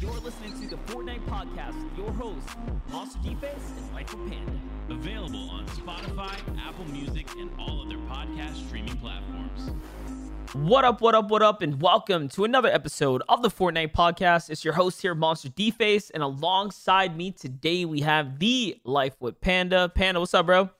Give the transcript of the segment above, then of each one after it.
You're listening to the Fortnite Podcast with your hosts, MonsterDface and Life of Panda. Available on Spotify, Apple Music, and all other podcast streaming platforms. What up, what up, what up, and welcome to another episode of the Fortnite Podcast. It's your host here, MonsterDface, and alongside me today we have the Life with Panda. Panda, what's up, bro?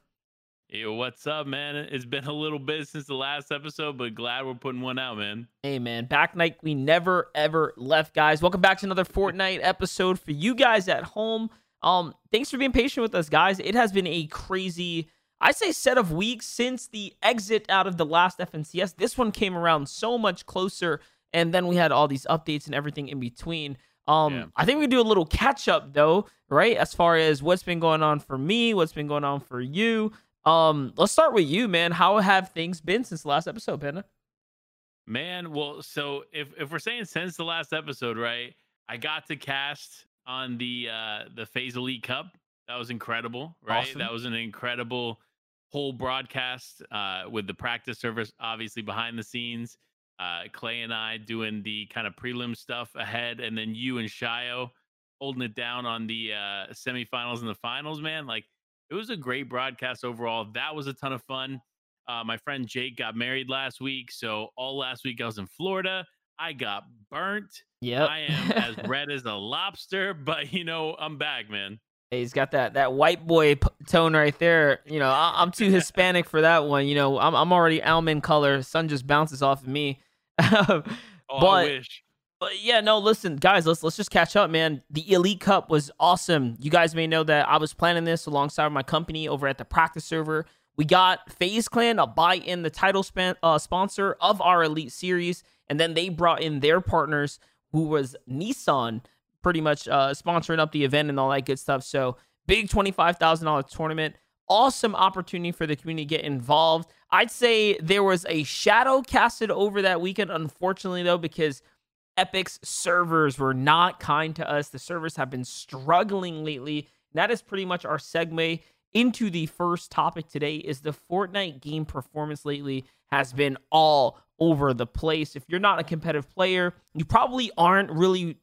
Yo, what's up, man? It's been a little bit since the last episode, but glad we're putting one out, man. Hey, man, back night we never ever left, guys. Welcome back to another Fortnite episode for you guys at home. Um, thanks for being patient with us, guys. It has been a crazy, I say, set of weeks since the exit out of the last FNCS. This one came around so much closer, and then we had all these updates and everything in between. Um, yeah. I think we do a little catch up though, right? As far as what's been going on for me, what's been going on for you. Um, let's start with you, man. How have things been since the last episode, Panda? Man, well, so if if we're saying since the last episode, right? I got to cast on the uh the FaZe Elite Cup. That was incredible, right? Awesome. That was an incredible whole broadcast uh with the practice service obviously behind the scenes. Uh Clay and I doing the kind of prelim stuff ahead, and then you and Shio holding it down on the uh semifinals and the finals, man. Like it was a great broadcast overall. That was a ton of fun. Uh, my friend Jake got married last week, so all last week I was in Florida. I got burnt. Yeah, I am as red as a lobster, but you know I'm back, man. Hey, he's got that that white boy p- tone right there. You know, I- am too Hispanic for that one. You know, I'm I'm already almond color. Sun just bounces off of me. oh, but, I wish. But yeah, no, listen, guys, let's let's just catch up, man. The Elite Cup was awesome. You guys may know that I was planning this alongside my company over at the practice server. We got FaZe Clan a buy in the title span, uh, sponsor of our Elite Series, and then they brought in their partners, who was Nissan, pretty much uh, sponsoring up the event and all that good stuff. So big twenty five thousand dollar tournament. Awesome opportunity for the community to get involved. I'd say there was a shadow casted over that weekend, unfortunately, though, because Epic's servers were not kind to us. The servers have been struggling lately. That is pretty much our segue into the first topic today is the Fortnite game performance lately has been all over the place. If you're not a competitive player, you probably aren't really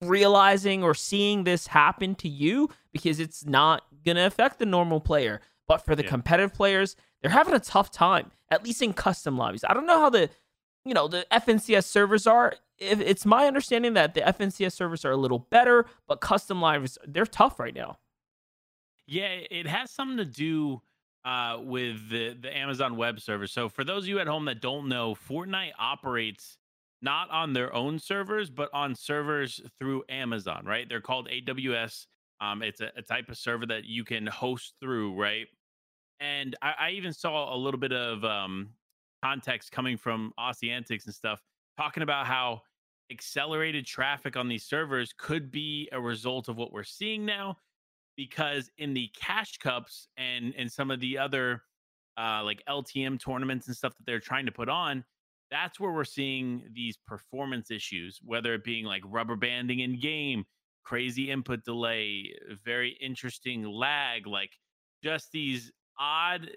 realizing or seeing this happen to you because it's not going to affect the normal player. But for the yeah. competitive players, they're having a tough time, at least in custom lobbies. I don't know how the you know the FNCS servers are it's my understanding that the FNCS servers are a little better, but custom lives they're tough right now. Yeah, it has something to do uh, with the the Amazon Web Server. So for those of you at home that don't know, Fortnite operates not on their own servers, but on servers through Amazon. Right? They're called AWS. Um, it's a, a type of server that you can host through. Right? And I, I even saw a little bit of um, context coming from Aussie Antics and stuff, talking about how accelerated traffic on these servers could be a result of what we're seeing now because in the cash cups and and some of the other uh, like LTM tournaments and stuff that they're trying to put on, that's where we're seeing these performance issues, whether it being like rubber banding in game, crazy input delay, very interesting lag, like just these odd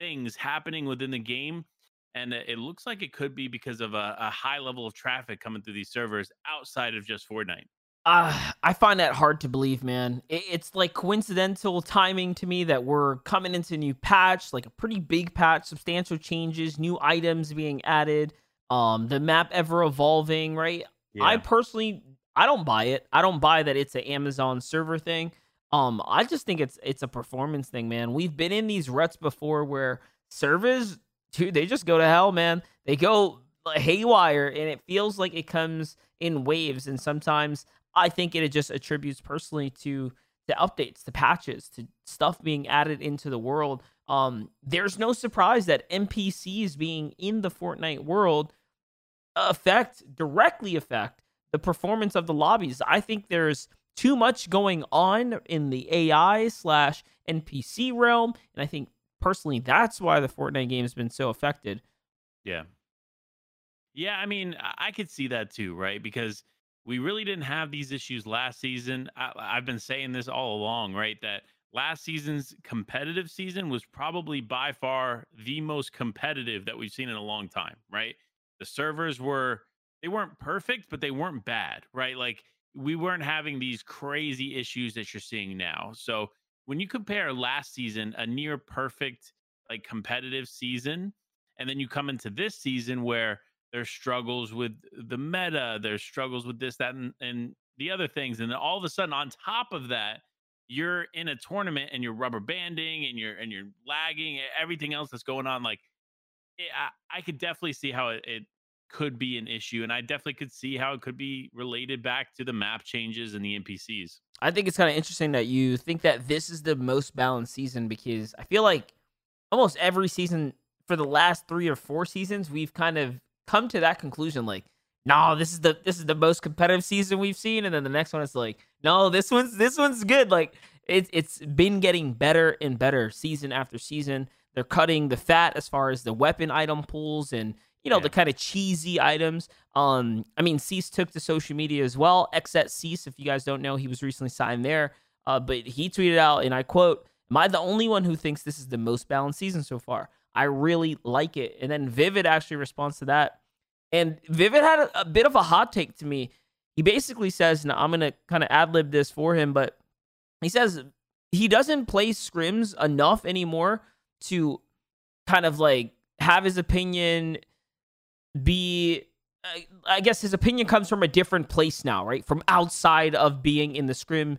things happening within the game and it looks like it could be because of a, a high level of traffic coming through these servers outside of just Fortnite. Uh, I find that hard to believe, man. It, it's like coincidental timing to me that we're coming into a new patch, like a pretty big patch, substantial changes, new items being added, um, the map ever evolving, right? Yeah. I personally, I don't buy it. I don't buy that it's an Amazon server thing. Um, I just think it's it's a performance thing, man. We've been in these ruts before where servers dude, they just go to hell, man. They go haywire, and it feels like it comes in waves. And sometimes I think it just attributes personally to the updates, the patches, to stuff being added into the world. Um, there's no surprise that NPCs being in the Fortnite world affect directly affect the performance of the lobbies. I think there's too much going on in the AI slash NPC realm, and I think personally, that's why the Fortnite game has been so affected. Yeah. Yeah, I mean, I could see that too, right? Because we really didn't have these issues last season. I, have been saying this all along, right? That last season's competitive season was probably by far the most competitive that we've seen in a long time, right? The servers were they weren't perfect, but they weren't bad, right? Like we weren't having these crazy issues that you're seeing now. So when you compare last season, a near perfect like competitive season, and then you come into this season where there's struggles with the meta, there's struggles with this, that, and, and the other things, and then all of a sudden, on top of that, you're in a tournament and you're rubber banding and you're and you're lagging, everything else that's going on. Like, it, eh, I, I could definitely see how it, it could be an issue. And I definitely could see how it could be related back to the map changes and the NPCs. I think it's kind of interesting that you think that this is the most balanced season because I feel like almost every season for the last three or four seasons, we've kind of come to that conclusion like, no, this is the this is the most competitive season we've seen, and then the next one is like, no, this one's this one's good. Like it's it's been getting better and better season after season. They're cutting the fat as far as the weapon item pools and you know, yeah. the kind of cheesy items. Um, I mean, Cease took to social media as well. XSET Cease, if you guys don't know, he was recently signed there. Uh, but he tweeted out, and I quote, Am I the only one who thinks this is the most balanced season so far? I really like it. And then Vivid actually responds to that. And Vivid had a, a bit of a hot take to me. He basically says, and I'm going to kind of ad lib this for him, but he says he doesn't play scrims enough anymore to kind of like have his opinion be I guess his opinion comes from a different place now, right? From outside of being in the scrim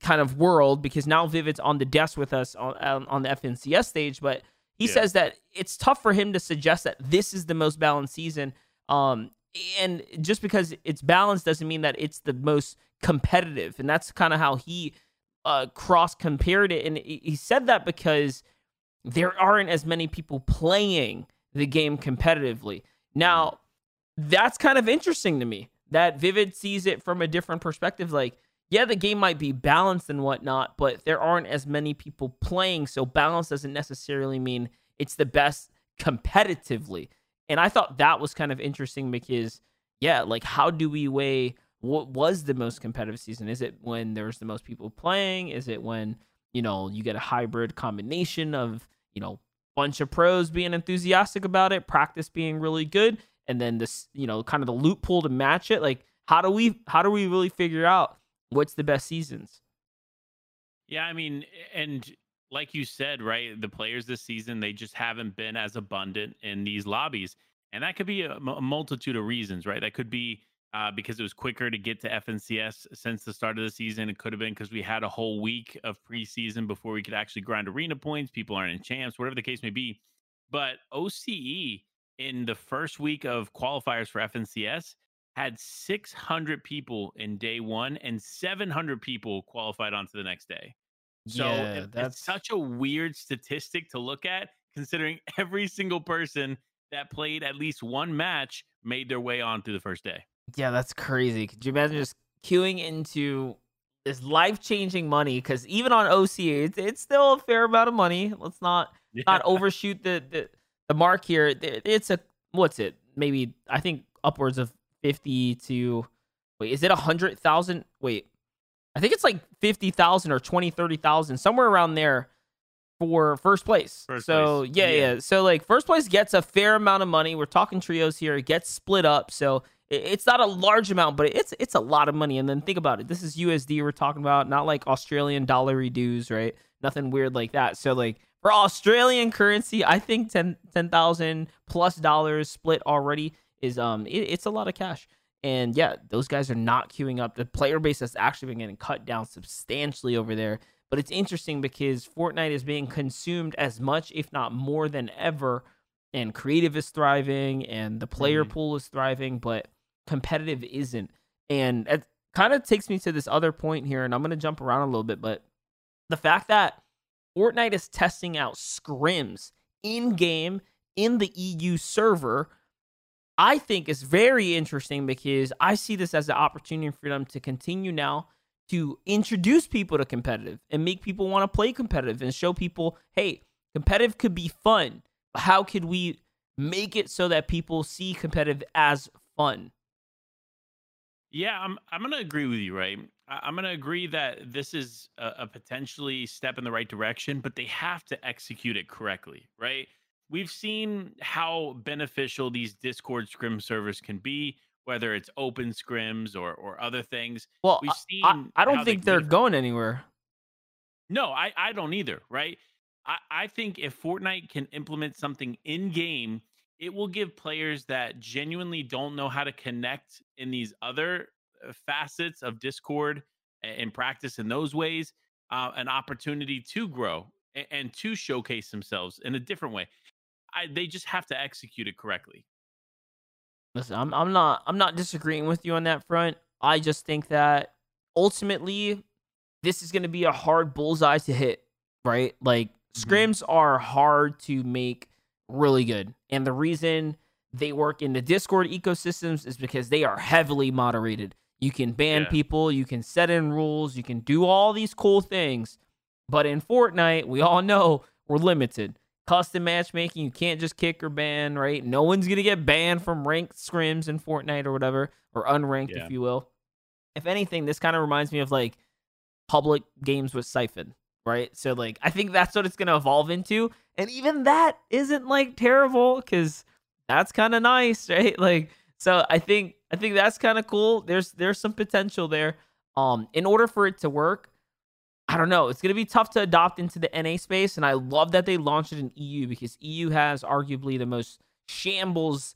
kind of world, because now Vivid's on the desk with us on on the FNCS stage. But he yeah. says that it's tough for him to suggest that this is the most balanced season. Um, and just because it's balanced doesn't mean that it's the most competitive, and that's kind of how he uh, cross compared it. And he said that because there aren't as many people playing the game competitively. Now, that's kind of interesting to me that Vivid sees it from a different perspective. Like, yeah, the game might be balanced and whatnot, but there aren't as many people playing. So, balance doesn't necessarily mean it's the best competitively. And I thought that was kind of interesting because, yeah, like, how do we weigh what was the most competitive season? Is it when there's the most people playing? Is it when, you know, you get a hybrid combination of, you know, bunch of pros being enthusiastic about it, practice being really good, and then this, you know, kind of the loophole to match it. Like, how do we how do we really figure out what's the best seasons? Yeah, I mean, and like you said, right, the players this season they just haven't been as abundant in these lobbies, and that could be a, a multitude of reasons, right? That could be uh, because it was quicker to get to FNCS since the start of the season. It could have been because we had a whole week of preseason before we could actually grind arena points. People aren't in champs, whatever the case may be. But OCE in the first week of qualifiers for FNCS had 600 people in day one and 700 people qualified onto the next day. So yeah, that's such a weird statistic to look at, considering every single person that played at least one match made their way on through the first day. Yeah, that's crazy. Could you imagine just queuing into this life changing money? Because even on OCA, it's, it's still a fair amount of money. Let's not yeah. not overshoot the, the the mark here. It's a what's it? Maybe I think upwards of fifty to wait. Is it a hundred thousand? Wait, I think it's like fifty thousand or 20, 30,000, somewhere around there for first place. First so place. Yeah, yeah, yeah. So like first place gets a fair amount of money. We're talking trios here. It gets split up. So it's not a large amount, but it's it's a lot of money. And then think about it. This is USD we're talking about, not like Australian dollar dues, right? Nothing weird like that. So like for Australian currency, I think 10 10,000 plus dollars split already is um it, it's a lot of cash. And yeah, those guys are not queuing up. The player base has actually been getting cut down substantially over there. But it's interesting because Fortnite is being consumed as much, if not more than ever. And creative is thriving and the player mm-hmm. pool is thriving. But competitive isn't. And it kind of takes me to this other point here, and I'm going to jump around a little bit, but the fact that Fortnite is testing out scrims in game in the EU server, I think is very interesting because I see this as an opportunity for them to continue now to introduce people to competitive and make people want to play competitive and show people, hey, competitive could be fun. How could we make it so that people see competitive as fun? Yeah, I'm I'm gonna agree with you, right? I'm gonna agree that this is a, a, potentially step in the right direction, but they have to execute it correctly, right? We've seen how beneficial these Discord scrim servers can be, whether it's open scrims or or other things. Well, We've I, seen. I, I don't how they think they're going anywhere. No, I I don't either. Right. I I think if Fortnite can implement something in game, it will give players that genuinely don't know how to connect in these other uh, facets of Discord and practice in those ways uh, an opportunity to grow a- and to showcase themselves in a different way. I, they just have to execute it correctly. Listen, I'm I'm not I'm not disagreeing with you on that front. I just think that ultimately this is going to be a hard bullseye to hit, right? Like Mhm. scrims are hard to make really good. And the reason they work in the Discord ecosystems is because they are heavily moderated. You can ban Yeah. people, you can set in rules, you can do all these cool things. But in Fortnite, we all know we're limited. Custom matchmaking, you can't just kick or ban, right? No one's gonna get banned from ranked scrims in Fortnite or whatever, or unranked, Yeah. if you will. If anything, this kind of reminds me of like public games with Siphon, right? So like I think that's what it's gonna evolve into. And even that isn't like terrible because that's kind of nice, right? Like so I think I think that's kind of cool. There's there's some potential there. Um, in order for it to work, I don't know. It's gonna be tough to adopt into the NA space, and I love that they launched it in EU because EU has arguably the most shambles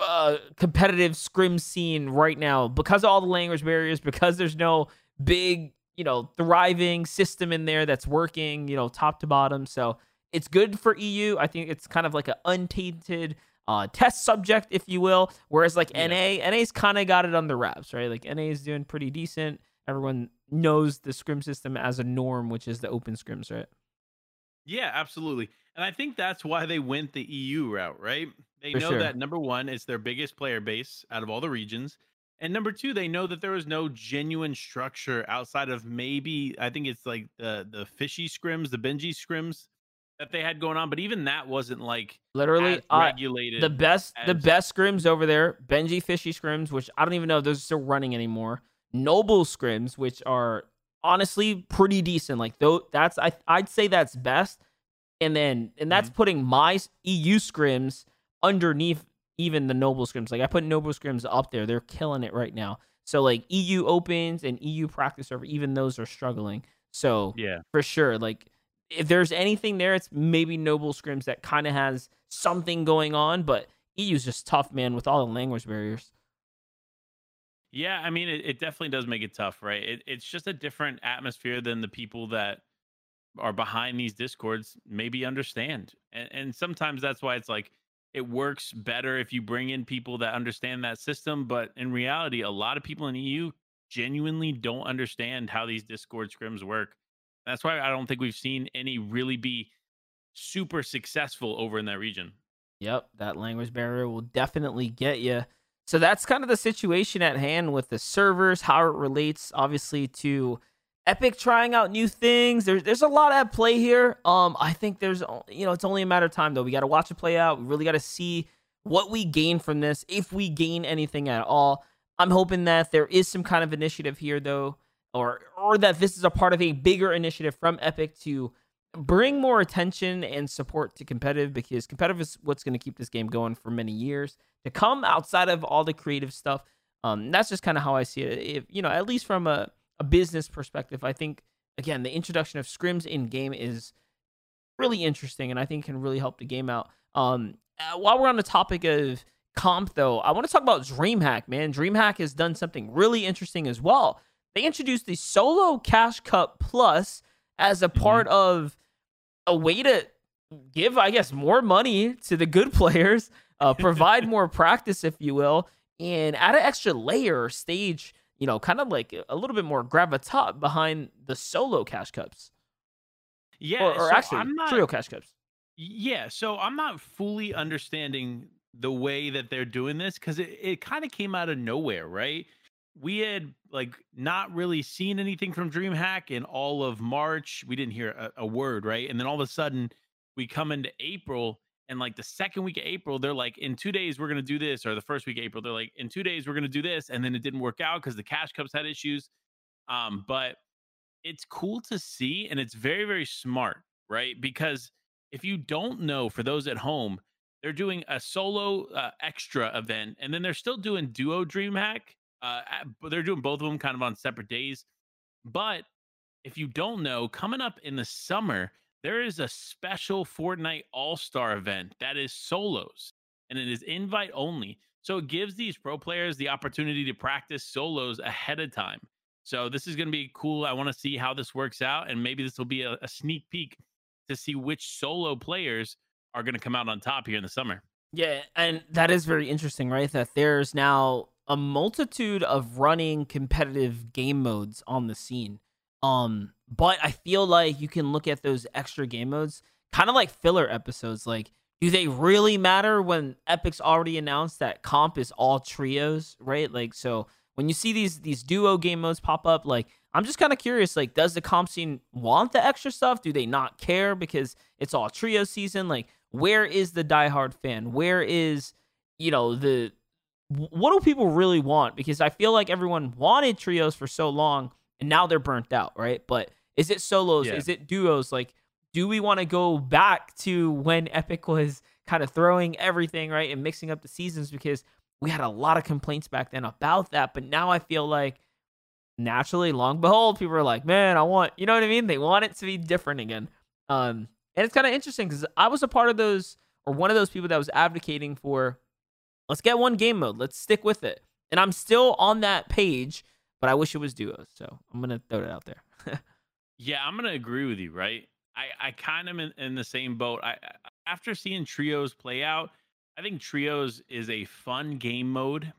uh competitive scrim scene right now because of all the language barriers, because there's no big, you know, thriving system in there that's working, you know, top to bottom. So it's good for EU. I think it's kind of like an untainted uh, test subject, if you will. Whereas like Yeah. NA, NA's kind of got it on the wraps, right? Like NA is doing pretty decent. Everyone knows the scrim system as a norm, which is the open scrims, right? Yeah, absolutely. And I think that's why they went the EU route, right? They For know sure. that number one, it's their biggest player base out of all the regions. And number two, they know that there was no genuine structure outside of maybe I think it's like the the fishy scrims, the Benjy scrims that they had going on. But even that wasn't like Literally, as regulated. the best the best scrims over there Benjyfishy scrims which i don't even know if those are still running anymore noble scrims which are honestly pretty decent like though that's I, i'd say that's best and then and that's Mm-hmm. putting my eu scrims underneath even the noble scrims like i put noble scrims up there they're killing it right now so like eu opens and eu practice server even those are struggling so yeah. for sure. Like if there's anything there, it's maybe Noble Scrims that kind of has something going on, but EU's just tough, man, with all the language barriers. Yeah, I mean, it, it definitely does make it tough, right? It, it's just a different atmosphere than the people that are behind these discords maybe understand, and and sometimes that's why it's like it works better if you bring in people that understand that system. But in reality, a lot of people in EU genuinely don't understand how these Discord scrims work. That's why I don't think we've seen any really be super successful over in that region. Yep, that language barrier will definitely get you. So that's kind of the situation at hand with the servers, how it relates obviously to Epic trying out new things. There's there's a lot at play here. Um, I think there's you know it's only a matter of time though. We got to watch it play out. We really got to see what we gain from this, if we gain anything at all. I'm hoping that there is some kind of initiative here though, or or that this is a part of a bigger initiative from Epic to bring more attention and support to competitive because competitive is what's going to keep this game going for many years to come outside of all the creative stuff. Um, that's just kind of how I see it. If you know, at least from a, a business perspective, I think again the introduction of scrims in game is really interesting, and I think can really help the game out. Um, uh, while we're on the topic of comp, though, I want to talk about DreamHack. Man, DreamHack has done something really interesting as well. They introduced the Solo Cash Cup Plus as a part of a way to give, I guess, more money to the good players, uh, provide more practice, if you will, and add an extra layer or stage, you know, kind of like a little bit more gravitas behind the solo cash cups. Yeah, or, or so actually, I'm not, trio cash cups. Yeah, so I'm not fully understanding the way that they're doing this because it, it kind of came out of nowhere, right? We had like not really seen anything from DreamHack in all of March. We didn't hear a, a word, right? And then all of a sudden, we come into April, and like the second week of April, they're like, in two days we're gonna do this, or the first week of April, they're like, in two days we're gonna do this, and then it didn't work out because the cash cups had issues. Um, but it's cool to see, and it's very very smart, right? Because if you don't know, for those at home, they're doing a solo uh, extra event, and then they're still doing duo DreamHack. Uh, but they're doing both of them kind of on separate days. But if you don't know, coming up in the summer, there is a special Fortnite All Star event that is solos and it is invite only. So it gives these pro players the opportunity to practice solos ahead of time. So this is going to be cool. I want to see how this works out, and maybe this will be a, a sneak peek to see which solo players are going to come out on top here in the summer. Yeah, and that is very interesting, right? That there's now a multitude of running competitive game modes on the scene. Um, but I feel like you can look at those extra game modes kind of like filler episodes. Like, do they really matter when Epic's already announced that comp is all trios, right? Like, so when you see these these duo game modes pop up, like I'm just kind of curious, like, does the comp scene want the extra stuff? Do they not care because it's all trio season? Like, where is the diehard fan? Where is, you know, the what do people really want? Because I feel like everyone wanted trios for so long and now they're burnt out, right? But is it solos? Yeah. Is it duos? Like, do we want to go back to when Epic was kind of throwing everything, right, and mixing up the seasons? Because we had a lot of complaints back then about that. But now I feel like naturally, long behold, people are like, man, I want, you know what I mean? They want it to be different again. Um, and it's kind of interesting because I was a part of those or one of those people that was advocating for let's get one game mode, let's stick with it. And I'm still on that page, but I wish it was duos. So I'm gonna throw it out there. yeah, I'm gonna agree with you. Right? I I kind of in, in the same boat. I after seeing trios play out, I think trios is a fun game mode.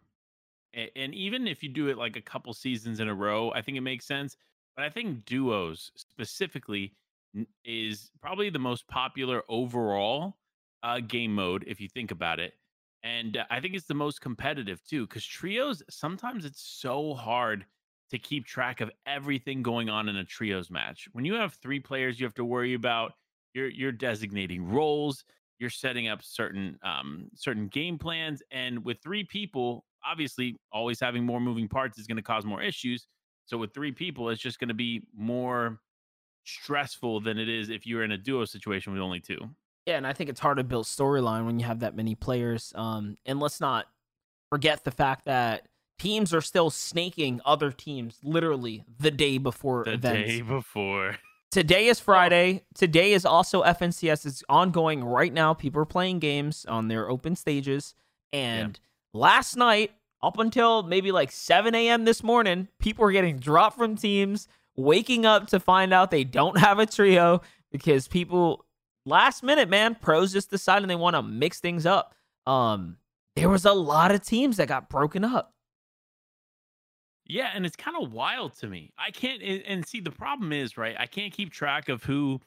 And even if you do it like a couple seasons in a row, I think it makes sense. But I think duos specifically is probably the most popular overall uh, game mode if you think about it. And uh, I think it's the most competitive too, because trios sometimes it's so hard to keep track of everything going on in a trios match. When you have three players, you have to worry about you're you're designating roles, you're setting up certain um, certain game plans, and with three people, obviously, always having more moving parts is going to cause more issues. So with three people, it's just going to be more stressful than it is if you're in a duo situation with only two. Yeah, and I think it's hard to build storyline when you have that many players. Um, and let's not forget the fact that teams are still snaking other teams literally the day before the events. day before. Today is Friday. Today is also FNCS. It's ongoing right now. People are playing games on their open stages. And yeah. last night, up until maybe like 7 a.m. this morning, people were getting dropped from teams waking up to find out they don't have a trio because people last minute, man, pros just decided they want to mix things up. Um, there was a lot of teams that got broken up. Yeah, and it's kind of wild to me. I can't and see the problem is, right? I can't keep track of who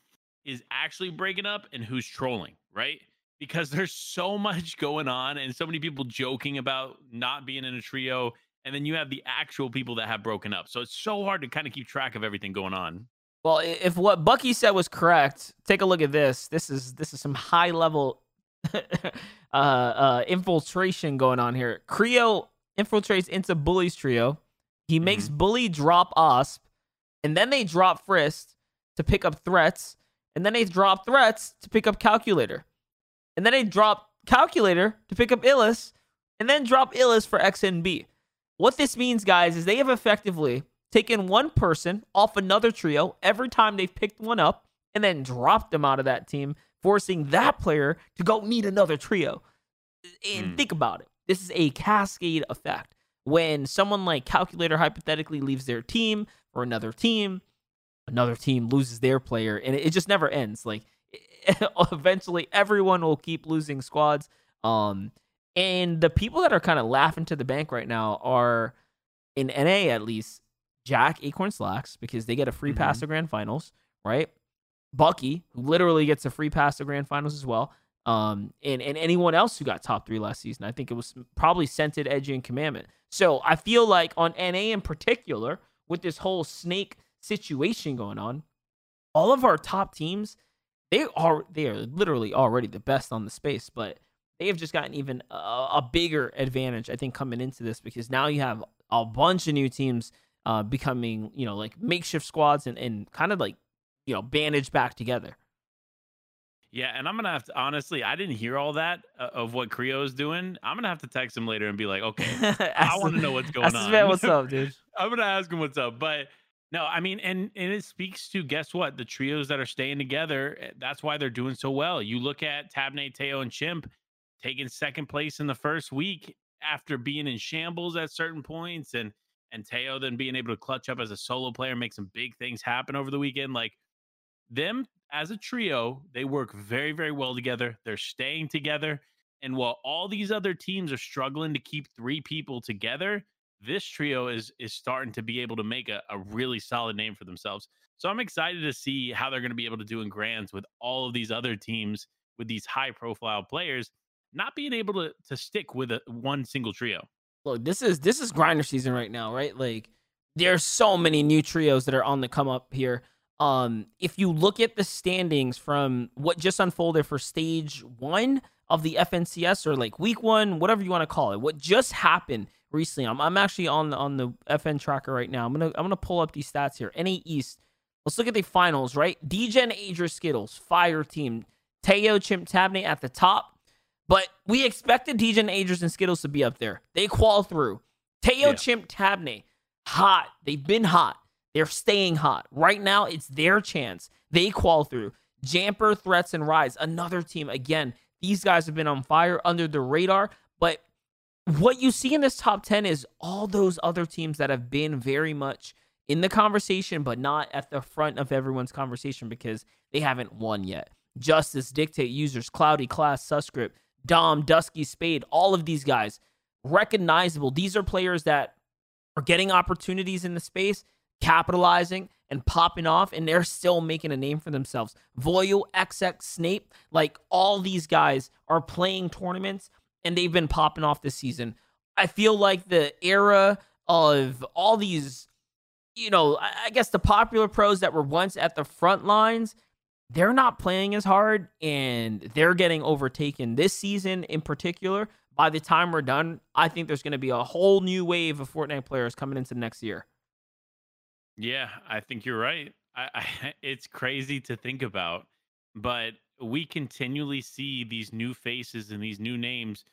is actually breaking up and who's trolling, right? Because there's so much going on and so many people joking about not being in a trio and then you have the actual people that have broken up. So it's so hard to kind of keep track of everything going on. Well, if what Bucky said was correct, take a look at this. This is this is some high level uh, uh, infiltration going on here. Creo infiltrates into Bully's trio. He makes mm-hmm. Bully drop Osp, and then they drop Frist to pick up threats, and then they drop threats to pick up Calculator, and then they drop Calculator to pick up Illis, and then drop Illis for XNB. What this means, guys, is they have effectively taken one person off another trio every time they've picked one up and then dropped them out of that team, forcing that player to go meet another trio. And mm. think about it. This is a cascade effect. When someone like Calculator hypothetically leaves their team for another team, another team loses their player, and it, just never ends. Like eventually, everyone will keep losing squads. Um, and the people that are kind of laughing to the bank right now are, in NA at least, Jack Acorn Slackes because they get a free mm-hmm. pass to grand finals, right? Bucky, who literally gets a free pass to grand finals as well. Um, and, and anyone else who got top three last season. I think it was probably Cented, Edgy, and Commandment. So I feel like on NA in particular, with this whole snake situation going on, all of our top teams, they are they are literally already the best on the space, but they have just gotten even a, a, bigger advantage, I think, coming into this because now you have a bunch of new teams uh, becoming, you know, like makeshift squads and, and kind of like, you know, bandaged back together. Yeah, and I'm gonna have to honestly. I didn't hear all that uh, of what Creo is doing. I'm gonna have to text him later and be like, okay, I want to know what's going on. Man, what's up, dude? I'm gonna ask him what's up, but no, I mean, and and it speaks to guess what the trios that are staying together. Eh, that's why they're doing so well. You look at Tabney, Teo, and Chimp taking second place in the first week after being in shambles at certain points, and and Teo then being able to clutch up as a solo player, make some big things happen over the weekend. Like them as a trio, they work very, very well together. They're staying together. And while all these other teams are struggling to keep three people together, this trio is is starting to be able to make a, a really solid name for themselves. So I'm excited to see how they're going to be able to do in grands with all of these other teams with these high profile players not being able to to stick with a one single trio. Look, this is this is grinder season right now, right? Like there's so many new trios that are on the come up here. Um, if you look at the standings from what just unfolded for stage one of the FNCS or like week one, whatever you want to call it, what just happened recently. I'm, I'm actually on the on the FN tracker right now. I'm gonna I'm gonna pull up these stats here. NA East. Let's look at the finals, right? Degen Adria Skittles, Fire Team, Teo Chimp Tabney at the top. But we expected Degen Adrias and Skittles to be up there. They qual through. Teo yeah. Chimp Tabney, hot. They've been hot. They're staying hot. Right now, it's their chance. They qual through. Jamper, Threats, and Rise, another team. Again, these guys have been on fire under the radar. But what you see in this top 10 is all those other teams that have been very much in the conversation, but not at the front of everyone's conversation because they haven't won yet. Justice, Dictate Users, Cloudy Class, Suscript, Dom, Dusky, Spade, all of these guys recognizable. These are players that are getting opportunities in the space capitalizing and popping off, and they're still making a name for themselves. Voyo, XX, Snape, like all these guys are playing tournaments and they've been popping off this season. I feel like the era of all these, you know, I guess the popular pros that were once at the front lines, they're not playing as hard and they're getting overtaken this season in particular. By the time we're done, I think there's going to be a whole new wave of Fortnite players coming into next year. Yeah, I think you're right. I, I, it's crazy to think about, but we continually see these new faces and these new names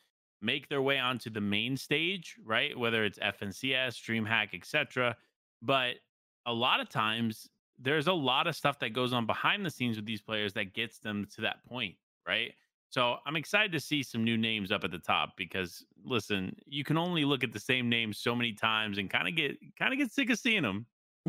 make their way onto the main stage, right? Whether it's FNCS, DreamHack, etc. But a lot of times there's a lot of stuff that goes on behind the scenes with these players that gets them to that point, right? So I'm excited to see some new names up at the top because listen, you can only look at the same names so many times and kind of get kind of get sick of seeing them.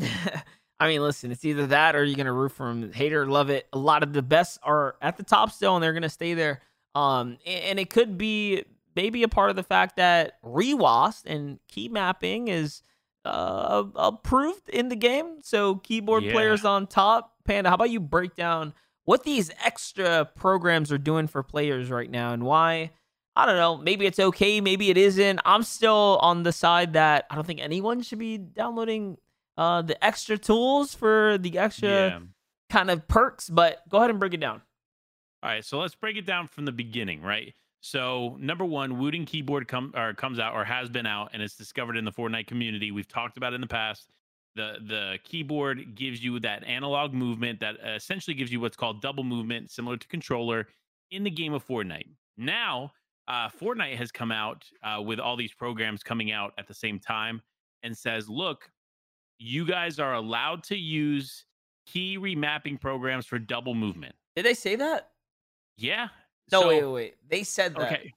I mean, listen, it's either that or you're gonna root for them. Hater, love it. A lot of the best are at the top still, and they're gonna stay there. Um, and it could be maybe a part of the fact that reWASD and key mapping is uh, approved in the game. So keyboard yeah. players on top. Panda, how about you break down what these extra programs are doing for players right now and why? I don't know. Maybe it's okay. Maybe it isn't. I'm still on the side that I don't think anyone should be downloading uh, the extra tools for the extra yeah. kind of perks. But go ahead and break it down. All right, so let's break it down from the beginning, right? So number one, Wooting keyboard come or comes out or has been out and it's discovered in the Fortnite community. We've talked about in the past. The the keyboard gives you that analog movement that essentially gives you what's called double movement, similar to controller in the game of Fortnite. Now, uh, Fortnite has come out uh, with all these programs coming out at the same time and says, look, you guys are allowed to use key remapping programs for double movement. Did they say that? Yeah. No, so, wait, wait, wait. They said that. Okay.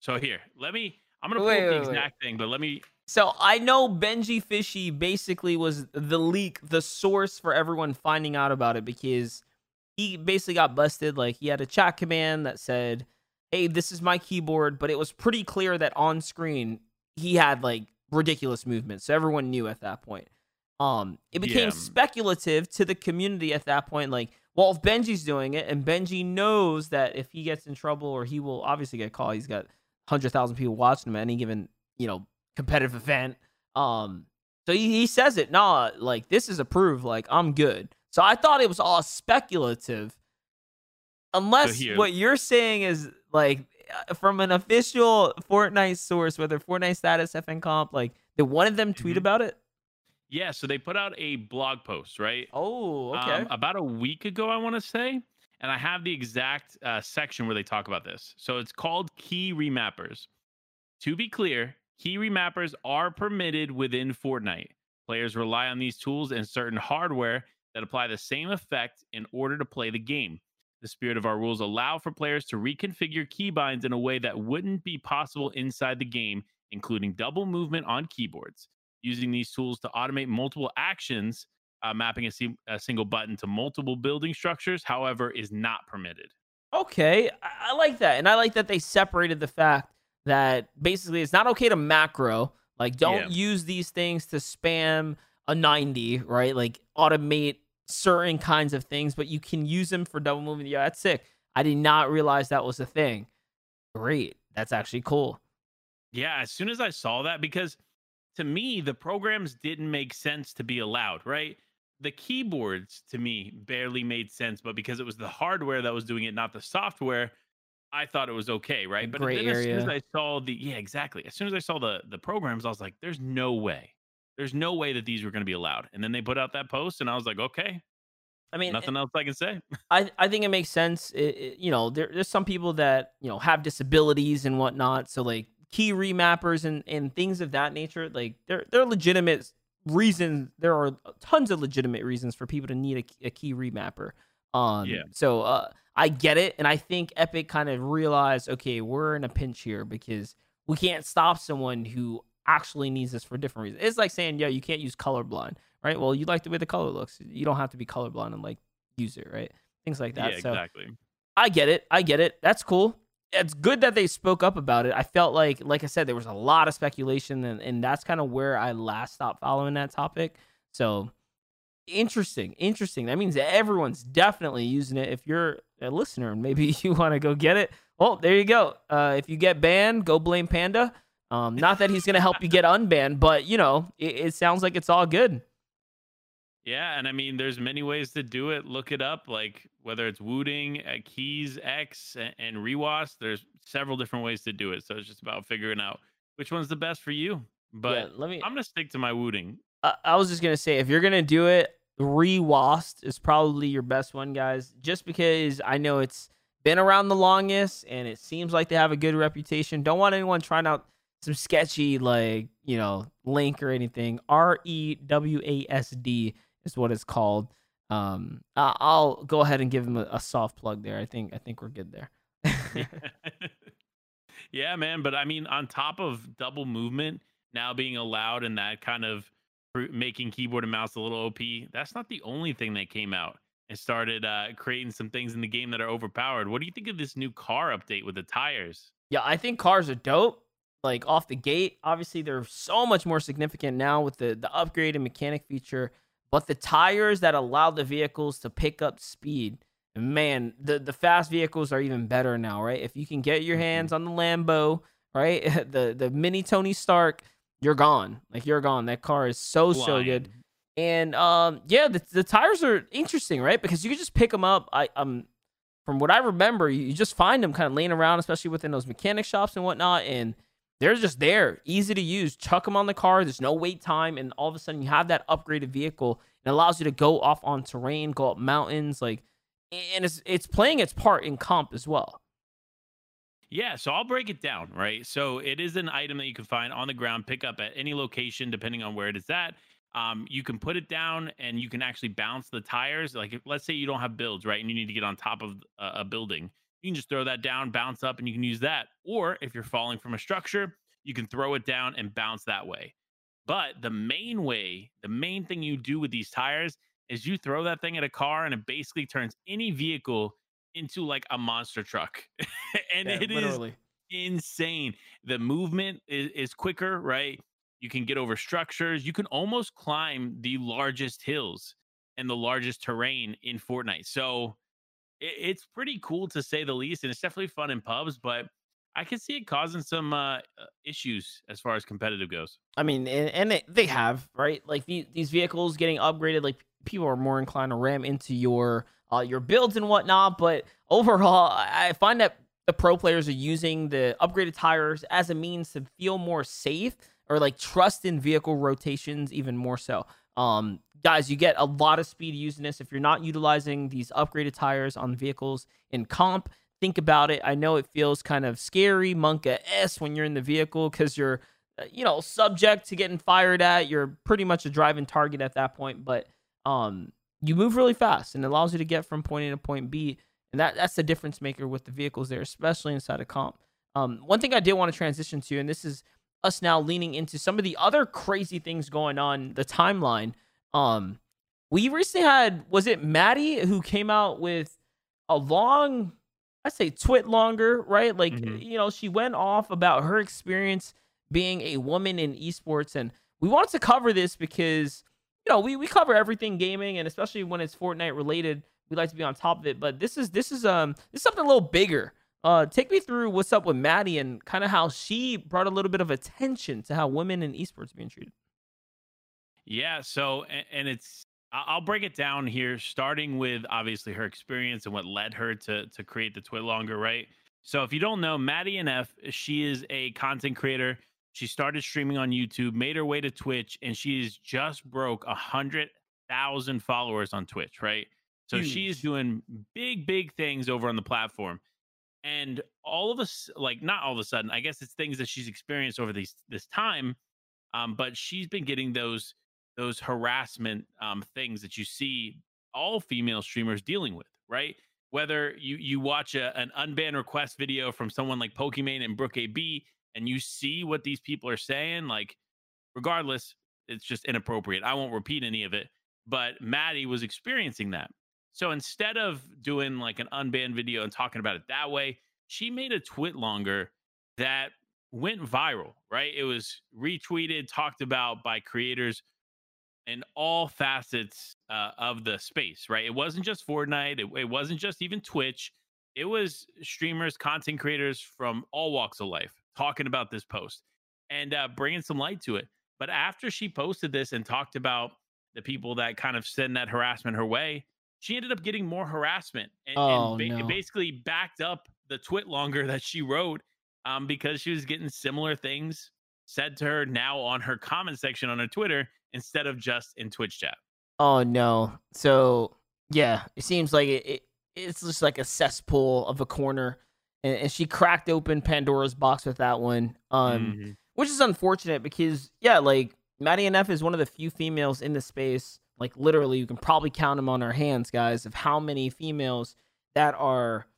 So here, let me. I'm gonna wait, pull wait, the exact wait. thing, but let me. So I know Benjyfishy basically was the leak, the source for everyone finding out about it because he basically got busted. Like he had a chat command that said, "Hey, this is my keyboard," but it was pretty clear that on screen he had like ridiculous movements, so everyone knew at that point. Um, it became yeah. speculative to the community at that point. Like, well, if Benjy's doing it, and Benji knows that if he gets in trouble, or he will obviously get caught, he's got hundred thousand people watching him at any given you know competitive event. Um, so he, he says it, nah, like this is approved. Like I'm good. So I thought it was all speculative, unless so what you're saying is like uh, from an official Fortnite source, whether Fortnite status, FN comp, like did one of them tweet mm-hmm. about it? Yeah, so they put out a blog post, right? Oh, okay. Um, about a week ago, I want to say. and I have the exact uh, section where they talk about this. So it's called key remappers. To be clear, key remappers are permitted within Fortnite. Players rely on these tools and certain hardware that apply the same effect in order to play the game. The spirit of our rules allow for players to reconfigure keybinds in a way that wouldn't be possible inside the game, including double movement on keyboards. Using these tools to automate multiple actions, uh, mapping a, a single button to multiple building structures, however, is not permitted. Okay, I, I like that, and I like that they separated the fact that basically it's not okay to macro. Like, don't Yeah. use these things to spam a 90, right? Like, automate certain kinds of things, but you can use them for double movement. Yeah, that's sick. I did not realize that was a thing. Great. That's actually cool. Yeah, as soon as I saw that, because to me, the programs didn't make sense to be allowed, right? The keyboards to me barely made sense, but because it was the hardware that was doing it, not the software, I thought it was okay, right? But then as soon as. I saw the yeah, exactly. As soon as I saw the the programs, I was like, there's no way. There's no way that these were going to be allowed. And then they put out that post, and I was like, okay, I mean, nothing else I can say. I I think it makes sense. It, it- you know, there, there's some people that you know have disabilities and whatnot, so like key remappers and and things of that nature, like they're they're legitimate reasons. There are tons of legitimate reasons for people to need a, a key remapper. Um, Yeah. So uh, I get it, and I think Epic kind of realized, okay, we're in a pinch here because we can't stop someone who actually needs this for different reasons. It's like saying, yo, you can't use colorblind, right? Well, you like the way the color looks. You don't have to be colorblind and like use it, right? Things like that. yeah, so exactly. I get it. I get it. That's cool. It's good that they spoke up about it. I felt like, like I said, there was a lot of speculation, and, and that's kind of where I last stopped following that topic. So interesting, interesting. That means everyone's definitely using it. If you're a listener and maybe you want to go get it, well, there you go. Uh, if you get banned, go blame Panda. Um, not that he's gonna help you get unbanned, but you know, it, it sounds like it's all good. Yeah, and I mean, there's many ways to do it. Look it up, like whether it's Wooting, uh, Keys X, a- and reWASD. There's several different ways to do it. So it's just about figuring out which one's the best for you. But yeah, let me. I'm gonna stick to my Wooting. I, I was just gonna say if you're gonna do it, reWASD is probably your best one, guys. Just because I know it's been around the longest and it seems like they have a good reputation. Don't want anyone trying out some sketchy like you know link or anything. R E W A S D is what it's called. Um, I'll go ahead and give him a, a soft plug there. I think I think we're good there. yeah, man. But I mean, on top of double movement now being allowed and that kind of making keyboard and mouse a little OP, that's not the only thing that came out and started uh, creating some things in the game that are overpowered. What do you think of this new car update with the tires? Yeah, I think cars are dope. Like off the gate, obviously they're so much more significant now with the the upgrade and mechanic feature. But the tires that allow the vehicles to pick up speed, man, the the fast vehicles are even better now, right? If you can get your hands on the Lambo, right, the the mini Tony Stark, you're gone. Like you're gone. That car is so so good. And um, yeah, the, the tires are interesting, right? Because you can just pick them up. I um, from what I remember, you, you just find them kind of laying around, especially within those mechanic shops and whatnot, and they're just there, easy to use. Chuck them on the car. There's no wait time, and all of a sudden you have that upgraded vehicle. It allows you to go off on terrain, go up mountains, like, and it's it's playing its part in comp as well. Yeah, so I'll break it down, right? So it is an item that you can find on the ground, pick up at any location, depending on where it is at. Um, you can put it down and you can actually bounce the tires. Like, if, let's say you don't have builds, right? And you need to get on top of a, a building. You can just throw that down, bounce up, and you can use that. Or if you're falling from a structure, you can throw it down and bounce that way. But the main way, the main thing you do with these tires is you throw that thing at a car and it basically turns any vehicle into like a monster truck. and Yeah, it is literally. insane. The movement is, is quicker, right? You can get over structures. You can almost climb the largest hills and the largest terrain in Fortnite. So it, it's pretty cool to say the least. And it's definitely fun in pubs, but I can see it causing some uh, uh, issues as far as competitive goes. I mean, and, and they, they have right, like the, these vehicles getting upgraded. Like people are more inclined to ram into your uh, your builds and whatnot. But overall, I I find that the pro players are using the upgraded tires as a means to feel more safe or like trust in vehicle rotations even more so. Um, guys, you get a lot of speed using this. If you're not utilizing these upgraded tires on vehicles in comp, think about it. I know it feels kind of scary, Monka S, when you're in the vehicle because you're, uh, you know, subject to getting fired at. You're pretty much a driving target at that point, but um, you move really fast and it allows you to get from point A to point B. And that, that's the difference maker with the vehicles there, especially inside of comp. Um, one thing I did want to transition to, and this is us now leaning into some of the other crazy things going on the timeline. Um, we recently had was it Maddie who came out with a long, I say twit longer, right? Like mm-hmm. you know, she went off about her experience being a woman in esports, and we wanted to cover this because you know we we cover everything gaming, and especially when it's Fortnite related, we like to be on top of it. But this is this is um this is something a little bigger. Uh, take me through what's up with Maddie and kind of how she brought a little bit of attention to how women in esports are being treated. Yeah. So, and, and it's I'll break it down here, starting with obviously her experience and what led her to to create the TwitLonger, right? So, if you don't know, Maddie NF, she is a content creator. She started streaming on YouTube, made her way to Twitch, and she's just broke a hundred thousand followers on Twitch, right? So Huge. she's doing big, big things over on the platform and all of us like not all of a sudden i guess it's things that she's experienced over these this time um, but she's been getting those those harassment um, things that you see all female streamers dealing with right? Whether you you watch a, an unbanned request video from someone like pokimane and BrookeAB and you see what these people are saying like regardless it's just inappropriate. I won't repeat any of it but maddie was experiencing that so instead of doing like an unbanned video and talking about it that way, she made a tweet longer that went viral, right? It was retweeted, talked about by creators in all facets uh, of the space, right? It wasn't just Fortnite, it, it wasn't just even Twitch. It was streamers, content creators from all walks of life talking about this post and uh, bringing some light to it. But after she posted this and talked about the people that kind of send that harassment her way, she ended up getting more harassment and, oh, and ba- no. basically backed up the twit longer that she wrote um, because she was getting similar things said to her now on her comment section on her Twitter instead of just in Twitch chat. Oh no! So yeah, it seems like it, it it's just like a cesspool of a corner, and, and, she cracked open Pandora's box with that one, um, mm-hmm. which is unfortunate because yeah, like Maddie NF is one of the few females in the space like literally, you can probably count them on our hands, guys, of how many females that are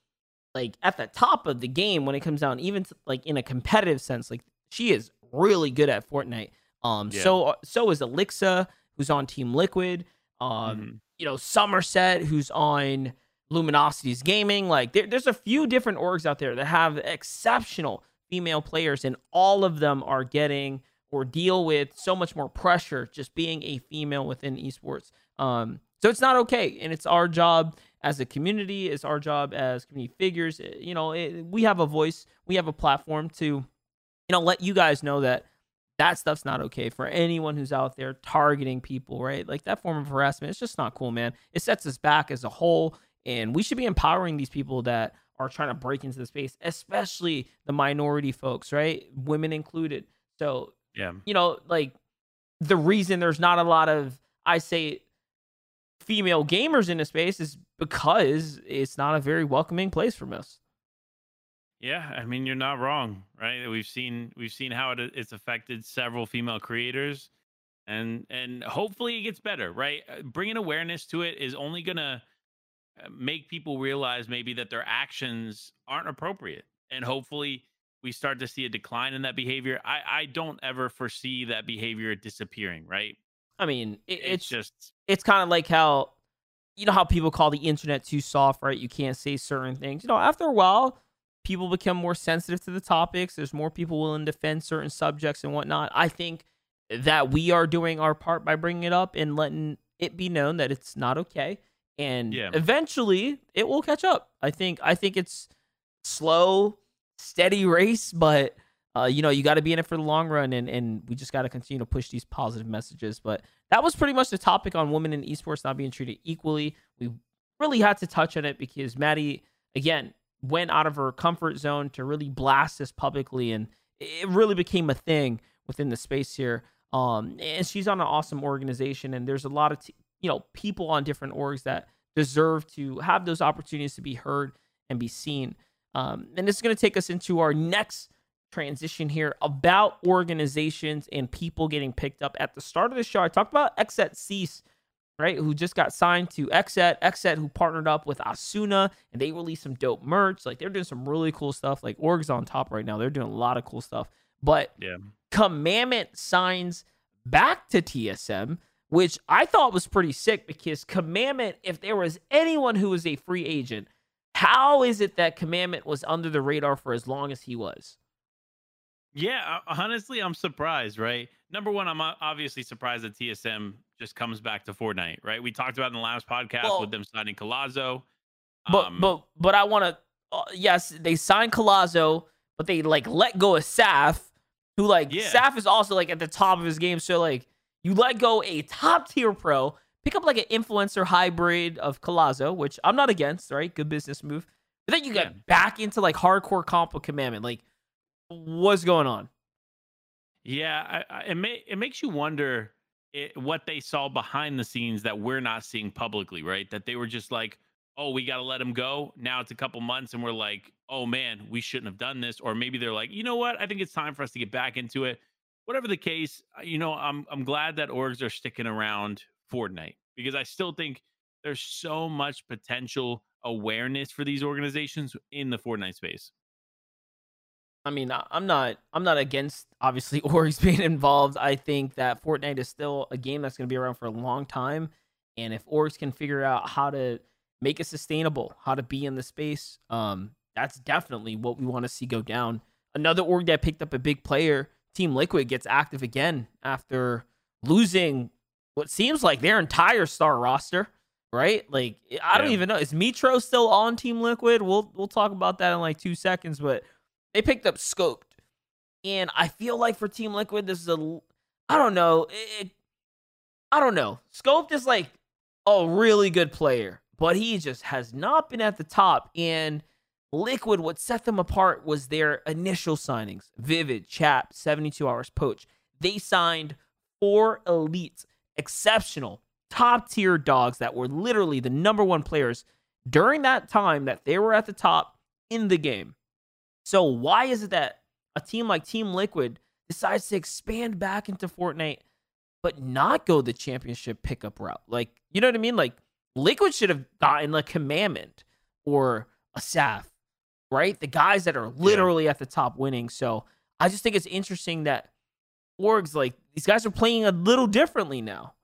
like at the top of the game when it comes down, even to, like in a competitive sense. Like she is really good at Fortnite. Um, yeah. so so is Alexa, who's on Team Liquid. Um, mm-hmm. you know, Somerset, who's on Luminosity's Gaming. Like there, there's a few different orgs out there that have exceptional female players, and all of them are getting or deal with so much more pressure just being a female within esports. Um, so it's not okay, and it's our job as a community. It's our job as community figures. Eh, you know, it, we have a voice, we have a platform to, you know, let you guys know that that stuff's not okay for anyone who's out there targeting people, right? Like that form of harassment, it's just not cool, man. It sets us back as a whole, and we should be empowering these people that are trying to break into the space, especially the minority folks, right? Women included. So yeah. You know, like the reason there's not a lot of I say female gamers in the space is because it's not a very welcoming place for most. Yeah, I mean you're not wrong, right? We've seen we've seen how it, it's affected several female creators, and and hopefully it gets better, right? Uh, bringing awareness to it is only gonna uh, make people realize maybe that their actions aren't appropriate, and hopefully we start to see a decline in that behavior. I, I don't ever foresee that behavior disappearing, right? I mean, it, it's, it's just it's kind of like how you know how people call the internet too soft, right? You can't say certain things. You know, after a while, people become more sensitive to the topics. There's more people willing to defend certain subjects and whatnot. I think that we are doing our part by bringing it up and letting it be known that it's not okay. And yeah. eventually, it will catch up. I think. I think it's slow steady race, but uh, you know, you got to be in it for the long run, and and we just got to continue to push these positive messages. But that was pretty much the topic on women in esports not being treated equally. We really had to touch on it because Maddie again went out of her comfort zone to really blast this publicly, and it really became a thing within the space here. Um, and she's on an awesome organization, and there's a lot of t- you know people on different orgs that deserve to have those opportunities to be heard and be seen. Um, and this is going to take us into our next transition here about organizations and people getting picked up. At the start of the show, I talked about XSET Cease, right? Who just got signed to XSET. XSET, who partnered up with Asuna, and they released some dope merch. Like they're doing some really cool stuff. Like Org's on top right now. They're doing a lot of cool stuff. But yeah. Commandment signs back to TSM, which I thought was pretty sick because Commandment, if there was anyone who was a free agent, how is it that Commandment was under the radar for as long as he was? Yeah, honestly, I'm surprised, right? Number one, I'm obviously surprised that TSM just comes back to Fortnite, right? We talked about in the last podcast well, with them signing Collazo. But um, but but I want to uh, yes, they signed Collazo, but they like let go of Saf, who like yeah. Saf is also like at the top of his game. So like you let go a top tier pro, pick up like an influencer hybrid of Collazo, which I'm not against, right? Good business move. But then you get yeah. back into like hardcore comp commandment, like what's going on? Yeah, I, I, it may it makes you wonder it, what they saw behind the scenes that we're not seeing publicly, right? That they were just like, "Oh, we got to let him go." Now it's a couple months, and we're like, "Oh man, we shouldn't have done this." Or maybe they're like, "You know what? I think it's time for us to get back into it." Whatever the case, you know, I'm I'm glad that orgs are sticking around Fortnite because I still think there's so much potential awareness for these organizations in the Fortnite space. I mean, I'm not I'm not against obviously orgs being involved. I think that Fortnite is still a game that's going to be around for a long time, and if orgs can figure out how to make it sustainable, how to be in the space, um, that's definitely what we want to see go down. Another org that picked up a big player, Team Liquid, gets active again after losing what seems like their entire star roster. Right? Like I don't yeah. even know. Is Mitro still on Team Liquid? We'll we'll talk about that in like two seconds, but they picked up Scoped. And I feel like for Team Liquid, this is a, I don't know. It, I don't know. Scoped is like a really good player, but he just has not been at the top. And Liquid, what set them apart was their initial signings Vivid, Chap, 72 Hours, Poach. They signed four elites, exceptional, top tier dogs that were literally the number one players during that time that they were at the top in the game. So why is it that a team like Team Liquid decides to expand back into Fortnite, but not go the championship pickup route? Like, you know what I mean? Like, Liquid should have gotten a Commandment or a Saf, right? The guys that are literally yeah. at the top winning. So I just think it's interesting that orgs like these guys are playing a little differently now.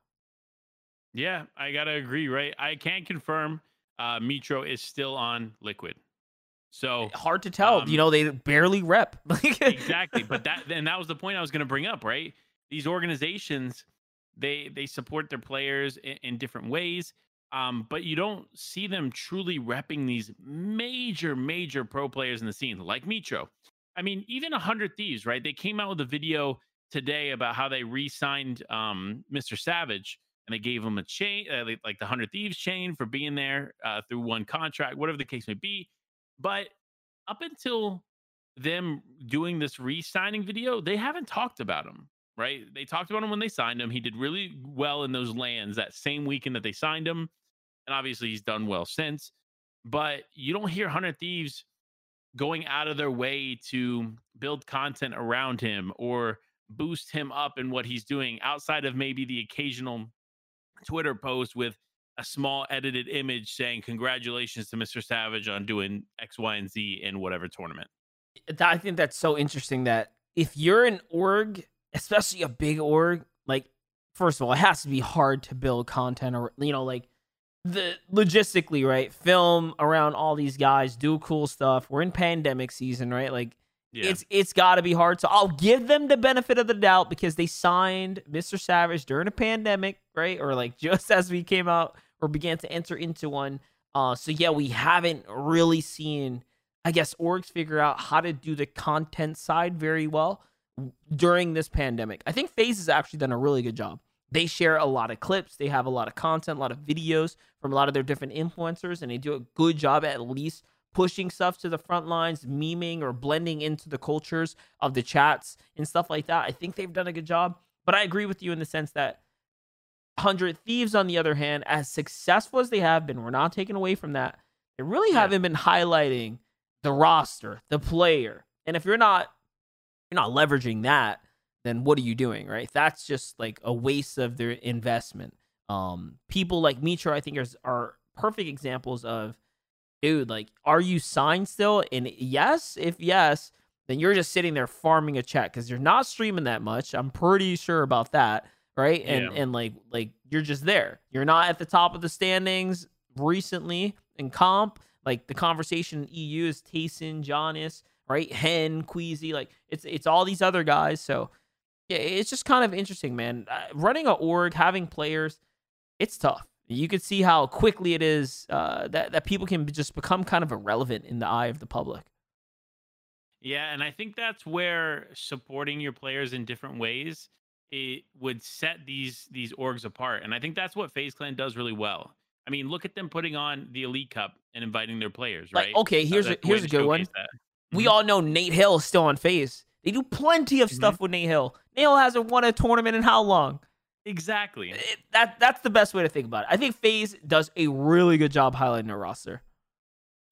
Yeah, I gotta agree, right? I can confirm uh Mitro is still on Liquid. So hard to tell. Um, you know, they barely rep. exactly. But that and that was the point I was going to bring up, right? These organizations, they they support their players in, in different ways. Um, but you don't see them truly repping these major, major pro players in the scene, like Mitro. I mean, even 100 Thieves, right? They came out with a video today about how they re signed um, Mr. Savage and they gave him a chain, uh, like the 100 Thieves chain for being there uh, through one contract, whatever the case may be. But up until them doing this re-signing video, they haven't talked about him, right? They talked about him when they signed him. He did really well in those lands that same weekend that they signed him. And obviously he's done well since. But you don't hear 100 Thieves going out of their way to build content around him or boost him up in what he's doing outside of maybe the occasional Twitter post with a small edited image saying congratulations to Mr. Savage on doing X, Y, and Z in whatever tournament. I think that's so interesting that if you're an org, especially a big org, like first of all, it has to be hard to build content or you know, like the logistically, right? Film around all these guys, do cool stuff. We're in pandemic season, right? Like yeah. it's it's got to be hard. So I'll give them the benefit of the doubt because they signed Mr. Savage during a pandemic, right? Or like just as we came out or began to enter into one. Uh, so yeah, we haven't really seen, I guess, orgs figure out how to do the content side very well during this pandemic. I think FaZe has actually done a really good job. They share a lot of clips, they have a lot of content, a lot of videos from a lot of their different influencers, and they do a good job at least pushing stuff to the front lines, memeing or blending into the cultures of the chats and stuff like that. I think they've done a good job. but I agree with you in the sense that 100 Thieves, on the other hand, as successful as they have been, we're not taking away from that. They really yeah. haven't been highlighting the roster, the player. And if you're not you're not leveraging that, then what are you doing, right? That's just like a waste of their investment. Um, people like Mitro, I think, are, are perfect examples of, dude, like, are you signed still? And yes, if yes, then you're just sitting there farming a check because you're not streaming that much. I'm pretty sure about that, right? And yeah. and like like you're just there. You're not at the top of the standings recently in comp. Like the conversation in EU is Tayson, Jonas, right? Hen, Queasy, like it's it's all these other guys. So yeah, it's just kind of interesting, man. Uh, running a org, having players, it's tough. You could see how quickly it is uh, that that people can just become kind of irrelevant in the eye of the public. Yeah, and I think that's where supporting your players in different ways it would set these these orgs apart. And I think that's what FaZe Clan does really well. I mean, look at them putting on the Elite Cup and inviting their players, right? Like, okay, here's uh, a, here's a good one. We mm-hmm. all know Nate Hill is still on FaZe. They do plenty of mm-hmm. stuff with Nate Hill. Nate Hill hasn't won a tournament in how long? Exactly. It, that that's the best way to think about it. I think FaZe does a really good job highlighting their roster.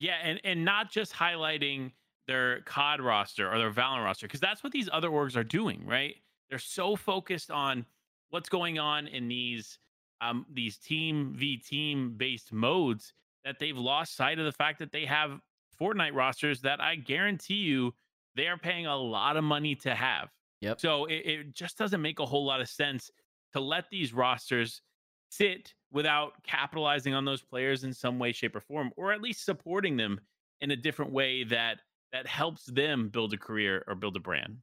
Yeah, and and not just highlighting their COD roster or their Valorant roster, because that's what these other orgs are doing, right? They're so focused on what's going on in these um these team v team based modes that they've lost sight of the fact that they have Fortnite rosters that I guarantee you they are paying a lot of money to have. Yep. So it, it just doesn't make a whole lot of sense to let these rosters sit without capitalizing on those players in some way, shape, or form, or at least supporting them in a different way that that helps them build a career or build a brand.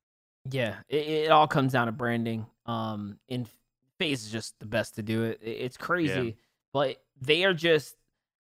Yeah, it, it all comes down to branding. Um, in FaZe is just the best to do it. it it's crazy, yeah. but they are just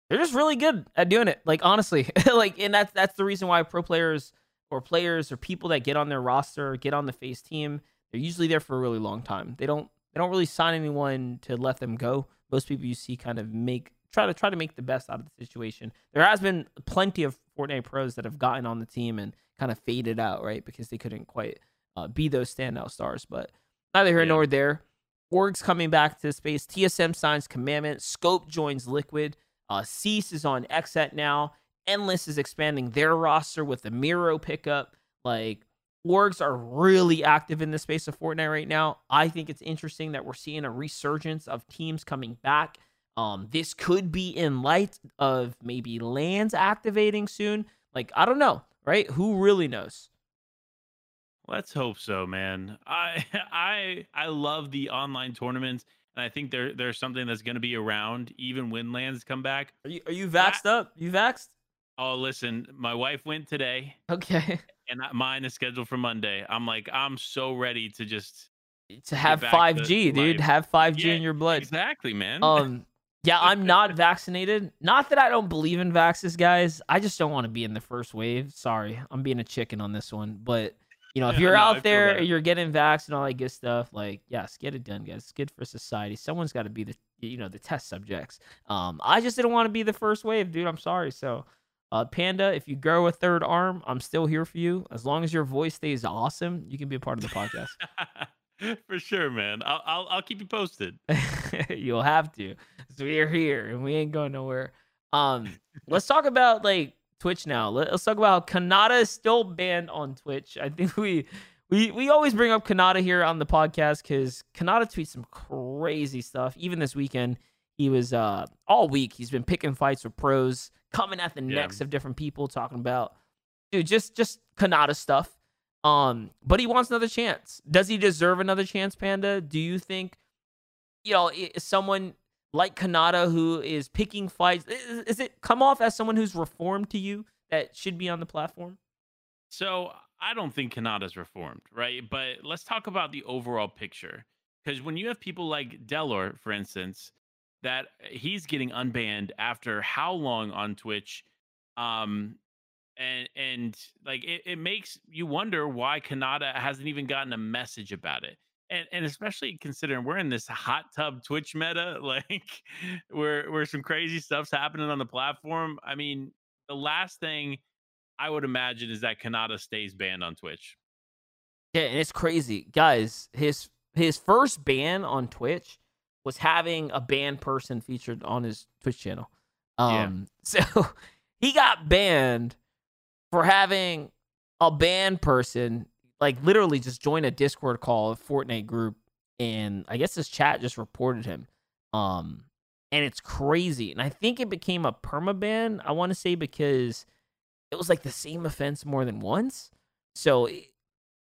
they're just really good at doing it. Like honestly, like and that's that's the reason why pro players or players or people that get on their roster get on the FaZe team, they're usually there for a really long time. They don't they don't really sign anyone to let them go. Most people you see kind of make try to try to make the best out of the situation. There has been plenty of Fortnite pros that have gotten on the team and kind of faded out, right? Because they couldn't quite uh, be those standout stars. But neither here yeah. nor there. Org's coming back to space. TSM signs Commandment. Scope joins Liquid. Uh, Cease is on XSET now. Endless is expanding their roster with the Miro pickup. Like, orgs are really active in the space of Fortnite right now. I think it's interesting that we're seeing a resurgence of teams coming back. Um, this could be in light of maybe lands activating soon. Like, I don't know, right? Who really knows? Let's hope so, man. I I I love the online tournaments and I think there there's something that's going to be around even when lands come back. Are you are you vaxxed up? You vaxxed? Oh, listen, my wife went today. Okay. And mine is scheduled for Monday. I'm like, I'm so ready to just to have 5G, dude. Have 5G yeah, in your blood. Exactly, man. Um, yeah, I'm not vaccinated. Not that I don't believe in vaxes, guys. I just don't want to be in the first wave. Sorry, I'm being a chicken on this one, but you know, if you're no, out there, you're getting vax and all that good stuff, like yes, get it done, guys. It's good for society. Someone's got to be the you know the test subjects. Um, I just didn't want to be the first wave, dude. I'm sorry. So, uh, Panda, if you grow a third arm, I'm still here for you. As long as your voice stays awesome, you can be a part of the podcast. for sure, man. I'll, I'll I'll keep you posted. You'll have to. So we're here and we ain't going nowhere. Um, let's talk about like Twitch now. Let's talk about Kanata is still banned on Twitch. I think we we we always bring up Kanata here on the podcast because Kanata tweets some crazy stuff. Even this weekend, he was uh all week he's been picking fights with pros, coming at the yeah. necks of different people, talking about dude just just Kanata stuff. Um, but he wants another chance. Does he deserve another chance, Panda? Do you think, you know, someone like Kanata who is picking fights? Is, is it come off as someone who's reformed to you that should be on the platform? So I don't think Kanata's reformed, right? But let's talk about the overall picture. Because when you have people like Dellor, for instance, that he's getting unbanned after how long on Twitch? Um, and and like it, it makes you wonder why Kanata hasn't even gotten a message about it and and especially considering we're in this hot tub Twitch meta, like where where some crazy stuff's happening on the platform. I mean, the last thing I would imagine is that Kanata stays banned on Twitch. Yeah, and it's crazy, guys. His his first ban on Twitch was having a banned person featured on his Twitch channel. Um, yeah. so he got banned for having a banned person like literally just join a Discord call, a Fortnite group, and I guess his chat just reported him. Um, and it's crazy. And I think it became a perma ban. I want to say because it was like the same offense more than once. So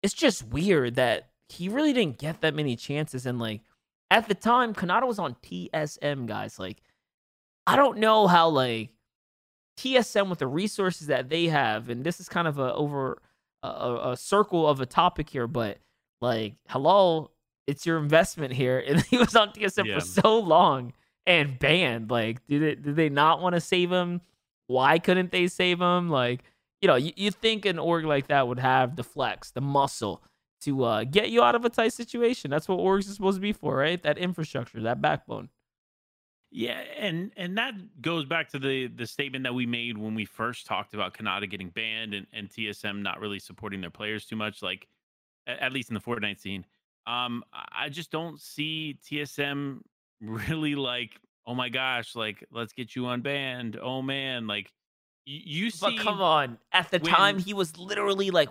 it's just weird that he really didn't get that many chances. And like at the time, Kanata was on TSM, guys. Like, I don't know how like TSM with the resources that they have, and this is kind of a over a, a circle of a topic here, but like, hello, it's your investment here. And he was on TSM yeah. for so long and banned. Like, did it did they not want to save him? Why couldn't they save him? Like, you know, you, you think an org like that would have the flex, the muscle to uh, get you out of a tight situation. That's what orgs are supposed to be for, right? That infrastructure, that backbone. Yeah, and and that goes back to the the statement that we made when we first talked about Kanata getting banned and, and TSM not really supporting their players too much, like at least in the Fortnite scene. Um, I just don't see TSM really like, oh my gosh, like let's get you unbanned. Oh man, like you, see. But come on, at the when, time he was literally like,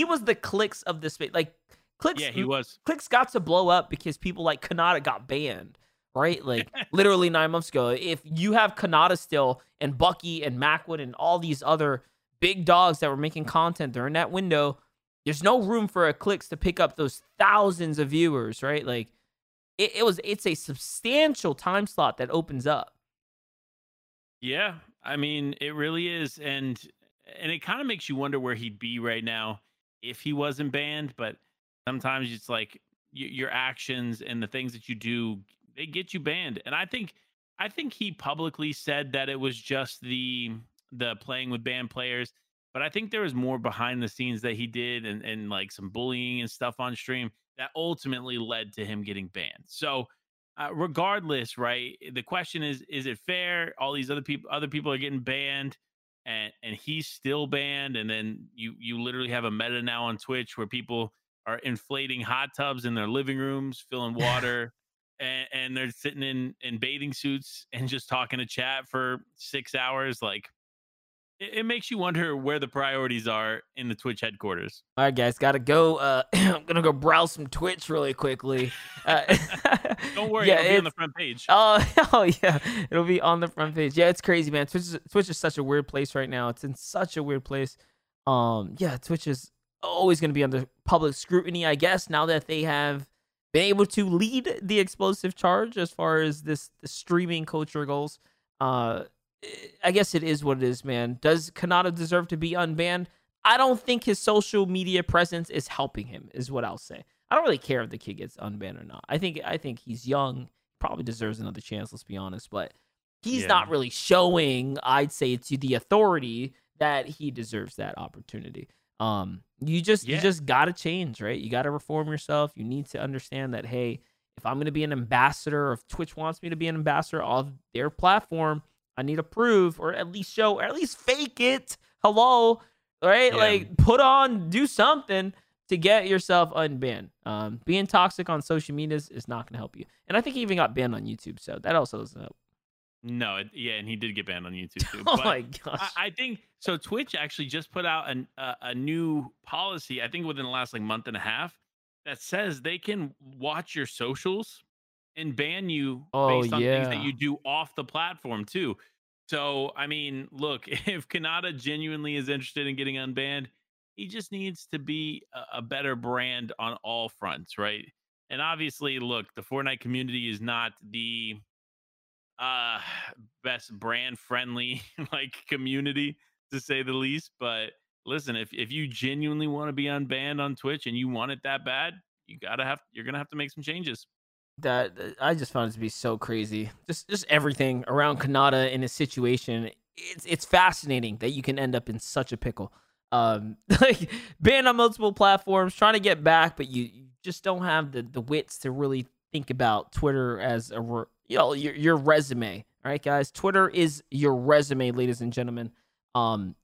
he was the Clix of this space. Like Clix, yeah, he was. Clix got to blow up because people like Kanata got banned right? Like literally nine months ago. If you have Kanata still and Bucky and Mackwood and all these other big dogs that were making content during that window, there's no room for a Clix to pick up those thousands of viewers, right? Like it, it was it's a substantial time slot that opens up. Yeah. I mean, it really is. And and it kind of makes you wonder where he'd be right now if he wasn't banned, but sometimes it's like your actions and the things that you do they get you banned. And I think I think he publicly said that it was just the the playing with banned players, but I think there was more behind the scenes that he did and and like some bullying and stuff on stream that ultimately led to him getting banned. So uh, regardless, right? The question is: Is it fair? All these other people, other people are getting banned, and and he's still banned. And then you you literally have a meta now on Twitch where people are inflating hot tubs in their living rooms, filling water, and, and they're sitting in in bathing suits and just talking to chat for six hours like it, it makes you wonder where the priorities are in the twitch headquarters. All right guys gotta go uh i'm gonna go browse some twitch really quickly. Uh, don't worry yeah, it'll be on the front page. Oh, oh yeah it'll be on the front page. Yeah it's crazy man. Twitch is, twitch is such a weird place right now. It's in such a weird place. Um yeah twitch is always going to be under public scrutiny i guess now that they have been able to lead the explosive charge as far as this, this streaming culture goes. Uh, I guess it is what it is, man. Does Kanata deserve to be unbanned? I don't think his social media presence is helping him, is what I'll say. I don't really care if the kid gets unbanned or not. I think I think he's young, probably deserves another chance. Let's be honest, but he's yeah. not really showing, I'd say, to the authority that he deserves that opportunity. Um, you just yeah. you just gotta change, right? You gotta reform yourself. You need to understand that hey, if I'm gonna be an ambassador, or if Twitch wants me to be an ambassador of their platform, I need to prove or at least show or at least fake it. Hello, right? Yeah. Like put on, do something to get yourself unbanned. Um, being toxic on social media is, not gonna help you. And I think he even got banned on YouTube, so that also doesn't help. No, it, yeah, and he did get banned on YouTube too. oh my gosh! I, I, think so. Twitch actually just put out an, uh, a new policy. I think within the last like month and a half that says they can watch your socials and ban you oh, based on yeah. things that you do off the platform too. So I mean, look, if Kanata genuinely is interested in getting unbanned, he just needs to be a, a better brand on all fronts, right? And obviously, look, the Fortnite community is not the uh best brand friendly like community to say the least but listen if if you genuinely want to be unbanned on twitch and you want it that bad you gotta have you're gonna have to make some changes that i just found it to be so crazy just just everything around kanata in a situation it's it's fascinating that you can end up in such a pickle um like banned on multiple platforms trying to get back but you, you just don't have the the wits to really think about twitter as a you know your your resume. All right, guys. Twitter is your resume, ladies and gentlemen. Um,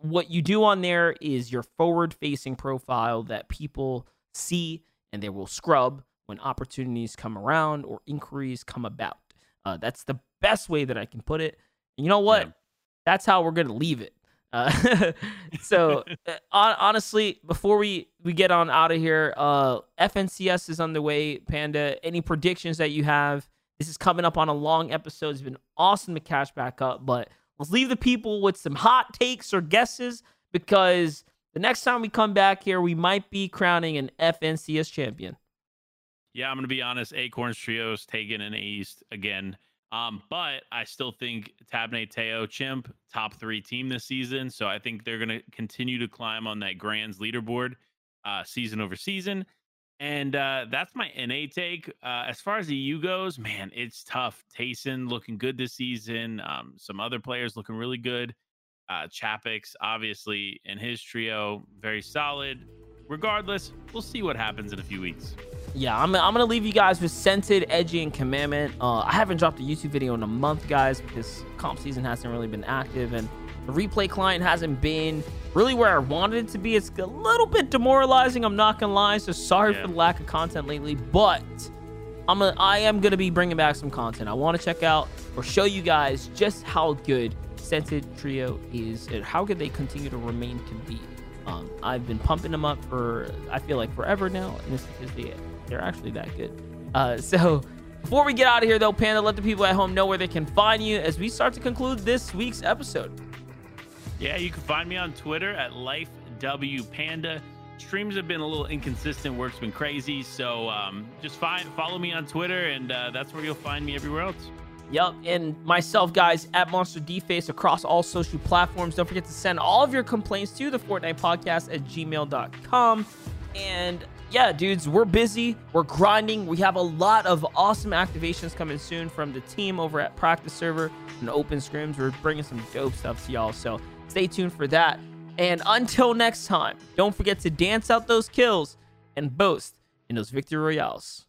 what you do on there is your forward-facing profile that people see and they will scrub when opportunities come around or inquiries come about. Uh, that's the best way that I can put it. And you know what? Yeah. That's how we're gonna leave it. Uh, so uh, honestly, before we we get on out of here, uh, FNCS is on the way. Panda, any predictions that you have? This is coming up on a long episode. It's been awesome to catch back up, but let's leave the people with some hot takes or guesses because the next time we come back here, we might be crowning an FNCS champion. Yeah, I'm gonna be honest. Acorns Trios taking an East again. Um, but I still think Tabney Teo Chimp top three team this season. So I think they're gonna continue to climb on that Grands leaderboard uh, season over season. And uh, that's my NA take. Uh, as far as the U goes, man, it's tough. Tayson looking good this season. Um, some other players looking really good. Uh, Chapix, obviously, in his trio, very solid. Regardless, we'll see what happens in a few weeks yeah, I'm, I'm gonna leave you guys with Cented, Edgy, and Commandment. Uh, I haven't dropped a YouTube video in a month, guys, because comp season hasn't really been active, and the replay client hasn't been really where I wanted it to be. It's a little bit demoralizing. I'm not gonna lie. So sorry yeah. for the lack of content lately, but I'm a, I am gonna be bringing back some content. I want to check out or show you guys just how good Cented Trio is and how good they continue to remain to be. Um, I've been pumping them up for I feel like forever now, and this is the they they're actually that good. Uh, so before we get out of here, though, Panda, let the people at home know where they can find you as we start to conclude this week's episode. Yeah, you can find me on Twitter at LifeWPanda. Streams have been a little inconsistent. Work's been crazy. So um, just find, follow me on Twitter, and uh, that's where you'll find me everywhere else. Yep, and myself, guys, at MonsterDface across all social platforms. Don't forget to send all of your complaints to the Fortnite Podcast at gmail.com. And yeah, dudes, we're busy. We're grinding. We have a lot of awesome activations coming soon from the team over at Practice Server and Open Scrims. We're bringing some dope stuff to y'all. So stay tuned for that. And until next time, don't forget to dance out those kills and boast in those victory royales.